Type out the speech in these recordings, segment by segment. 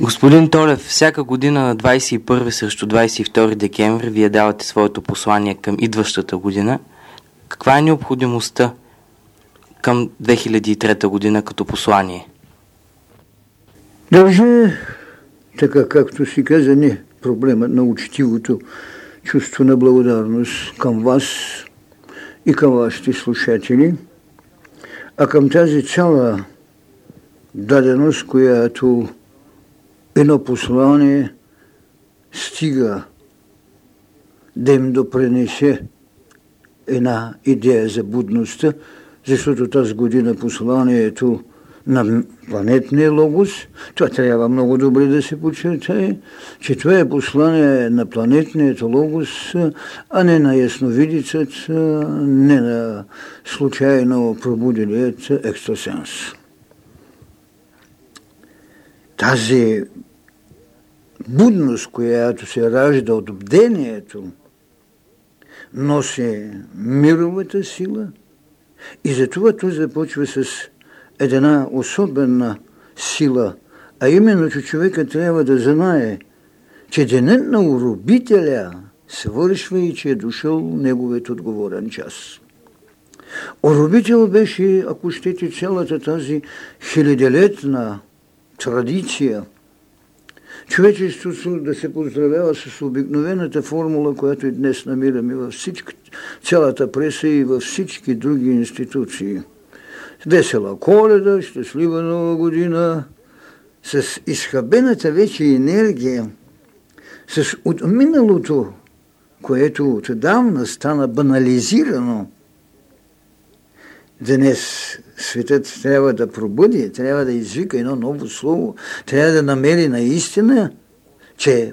Господин Толев, всяка година на 21 срещу 22 декември вие давате своето послание към идващата година. Каква е необходимостта към 2003 година като послание? Даже, така както си каза, не проблемът на учтивото чувство на благодарност към вас и към вашите слушатели, а към тази цяла даденост, която едно послание стига да им допренесе една идея за будността, защото тази година посланието на планетния логос, това трябва много добре да се подчертае, че това е послание на планетният логос, а не на ясновидицата, не на случайно пробудилият екстрасенс. Тази будност, която се ражда от бдението, носи мировата сила и затова той започва с една особена сила, а именно, че човека трябва да знае, че денят на уробителя свършва и че е дошъл неговият отговорен час. Оробител беше, ако щете, цялата тази хилядолетна традиция, човечеството да се поздравява с обикновената формула, която и днес намираме във всички, цялата преса и във всички други институции. Весела коледа, щастлива нова година, с изхабената вече енергия, с от миналото, което отдавна стана банализирано, Днес светът трябва да пробуди, трябва да извика едно ново слово, трябва да намери наистина, че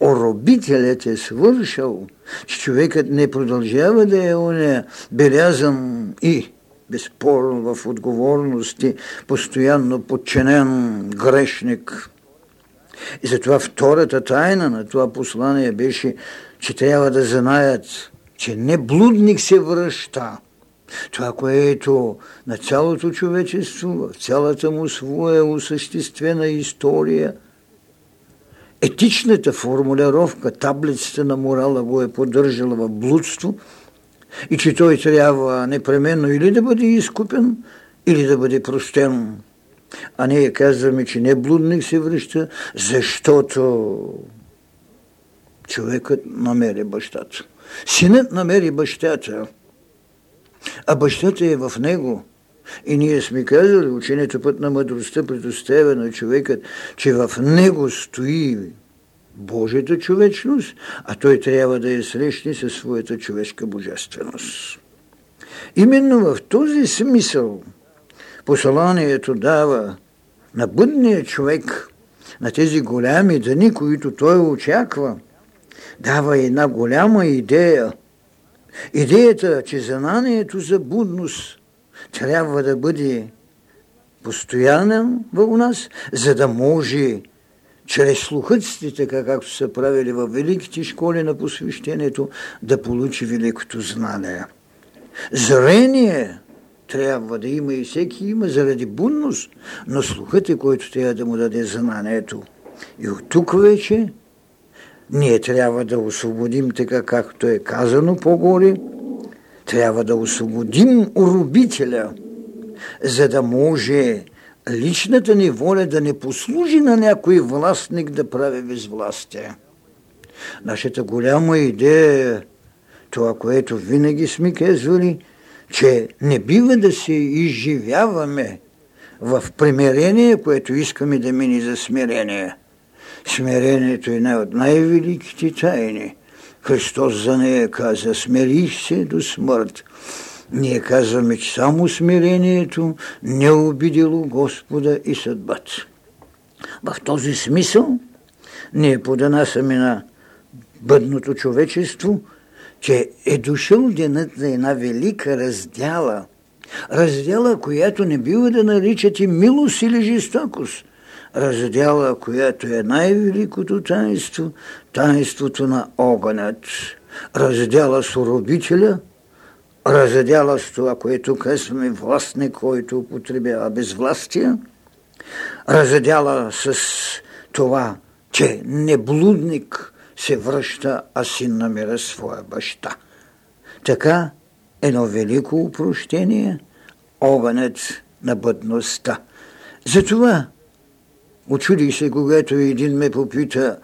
оробителят е свършил, че човекът не продължава да е оня белязан и безспорно в отговорности, постоянно подчинен грешник. И затова втората тайна на това послание беше, че трябва да знаят, че не блудник се връща, това, което на цялото човечество, в цялата му своя осъществена история, етичната формулировка, таблицата на морала го е поддържала в блудство и че той трябва непременно или да бъде изкупен, или да бъде простен. А ние казваме, че не блудник се връща, защото човекът намери бащата. Синът намери бащата – а бащата е в него. И ние сме казали, учението път на мъдростта предоставя на човекът, че в него стои Божията човечност, а той трябва да я срещне със своята човешка божественост. Именно в този смисъл посланието дава на бъдния човек, на тези голями дни, които той очаква, дава една голяма идея – Идеята, че знанието за будност трябва да бъде постоянен в нас, за да може чрез слухъците, така както са правили в великите школи на посвещението, да получи великото знание. Зрение трябва да има и всеки има заради будност, но слухът е, който трябва да му даде знанието. И от тук вече ние трябва да освободим така, както е казано по-горе, трябва да освободим уробителя, за да може личната ни воля да не послужи на някой властник да прави безвластие. Нашата голяма идея е това, което винаги сме казвали, че не бива да се изживяваме в примирение, което искаме да мини за смирение – Смирението е една от най-великите тайни. Христос за нея каза, смирих се до смърт. Ние казваме, че само смирението не обидело Господа и съдбата. В този смисъл ние подонасяме на бъдното човечество, че е дошъл денът за една велика раздяла. Раздяла, която не бива да наричате милост или жестокост, раздяла, която е най-великото таинство, таинството на огънят. Раздяла с уробителя, раздяла с това, което казваме властник, който употребява безвластие, раздяла с това, че неблудник се връща, а син намира своя баща. Така едно велико упрощение, огънът на бъдността. Затова очудих се, когато един ме попита,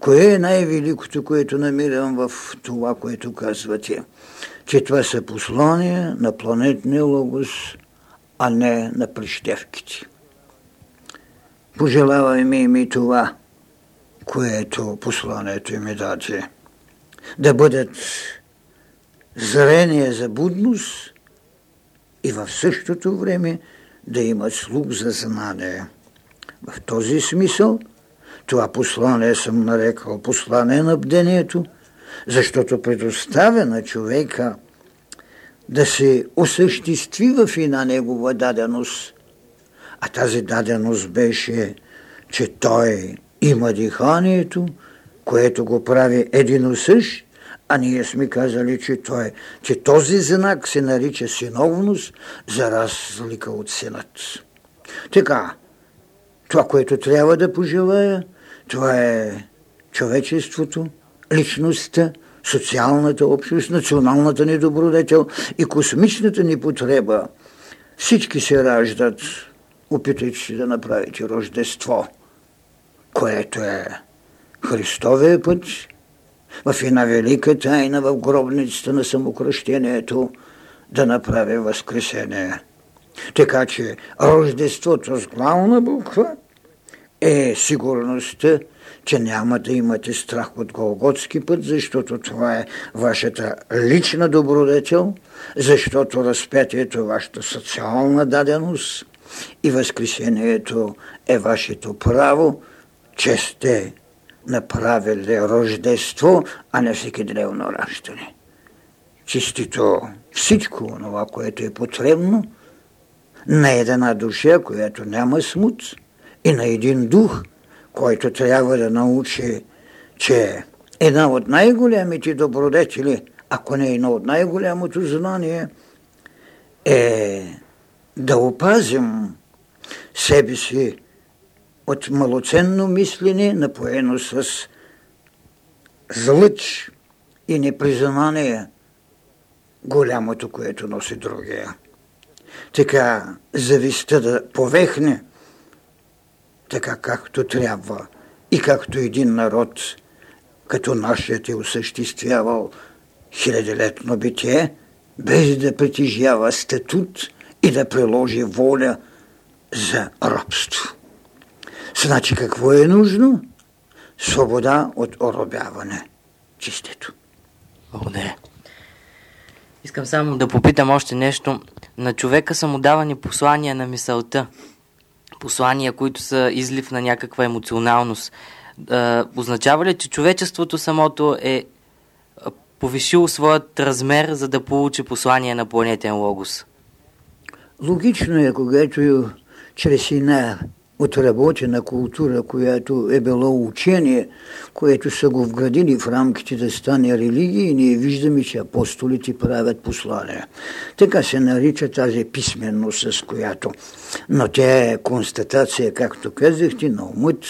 кое е най-великото, което намирам в това, което казвате? Че това са послания на планетния логос, а не на прищевките. Пожелавай ми ми това, което посланието ми даде. Да бъдат зрение за будност и в същото време да имат слух за знание. В този смисъл това послание съм нарекал послание на бдението, защото предоставя на човека да се осъществи в една негова даденост. А тази даденост беше, че той има диханието, което го прави един същ, а ние сме казали, че, той, че този знак се нарича синовност за разлика от синът. Така, това, което трябва да пожелая, това е човечеството, личността, социалната общност, националната ни добродетел и космичната ни потреба. Всички се раждат. Опитайте се да направите рождество, което е Христовия път, в една велика тайна в гробницата на самокръщението да направи възкресение. Така че Рождеството с главна буква е сигурността, че няма да имате страх от Голготски път, защото това е вашата лична добродетел, защото разпятието е вашата социална даденост и възкресението е вашето право, че сте направили рождество, а не всеки древно раждане. Чистито всичко това, което е потребно на една душа, която няма смут и на един дух, който трябва да научи, че една от най-големите добродетели, ако не едно от най-голямото знание, е да опазим себе си от малоценно мислене, напоено с злъч и непризнание голямото, което носи другия. Така завистта да повехне, така както трябва и както един народ, като нашият е осъществявал хилядолетно битие, без да притежава статут и да приложи воля за рабство. Значи какво е нужно? Свобода от оробяване. Чистето. Благодаря. Искам само да попитам още нещо. На човека са му давани послания на мисълта. Послания, които са излив на някаква емоционалност. Е, означава ли, че човечеството самото е повишило своят размер, за да получи послание на планетен логос? Логично е, когато чрез една отработена култура, която е било учение, което са го вградили в рамките да стане религия и ние виждаме, че апостолите правят послания. Така се нарича тази писменност, с която. Но тя е констатация, както казахте, на умът.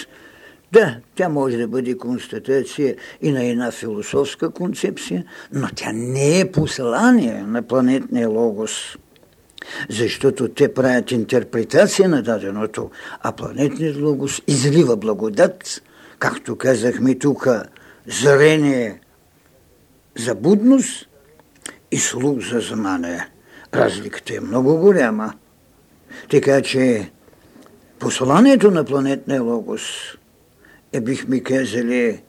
Да, тя може да бъде констатация и на една философска концепция, но тя не е послание на планетния логос защото те правят интерпретация на даденото, а планетният логос излива благодат, както казахме тук, зрение за будност и слух за знание. Разликата е много голяма. Така че посланието на планетния логос е, бихме казали,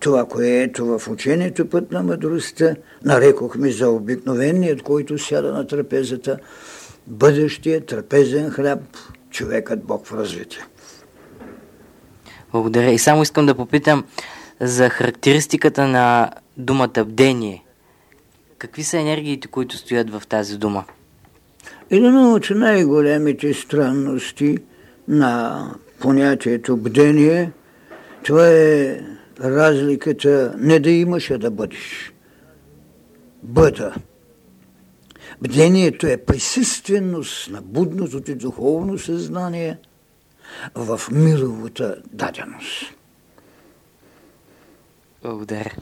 това, което в учението път на мъдростта нарекохме за обикновеният, който сяда на трапезата, бъдещия трапезен хляб, човекът Бог в развитие. Благодаря. И само искам да попитам за характеристиката на думата бдение. Какви са енергиите, които стоят в тази дума? Една от най-големите странности на понятието бдение, това е разликата не да имаш, а да бъдеш. Бъда. Бдението е присъственост на будното ти духовно съзнание, в миловата даденост. Благодаря.